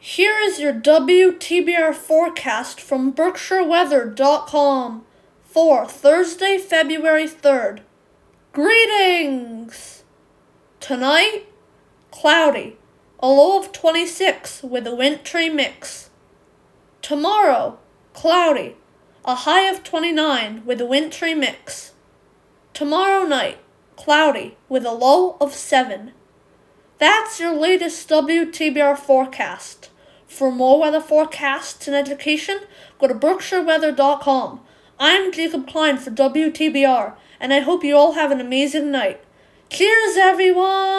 Here is your WTBR forecast from BerkshireWeather.com for Thursday, February 3rd. Greetings! Tonight, cloudy, a low of 26 with a wintry mix. Tomorrow, cloudy, a high of 29 with a wintry mix. Tomorrow night, cloudy with a low of 7. That's your latest WTBR forecast. For more weather forecasts and education, go to berkshireweather.com. I'm Jacob Klein for WTBR, and I hope you all have an amazing night. Cheers, everyone!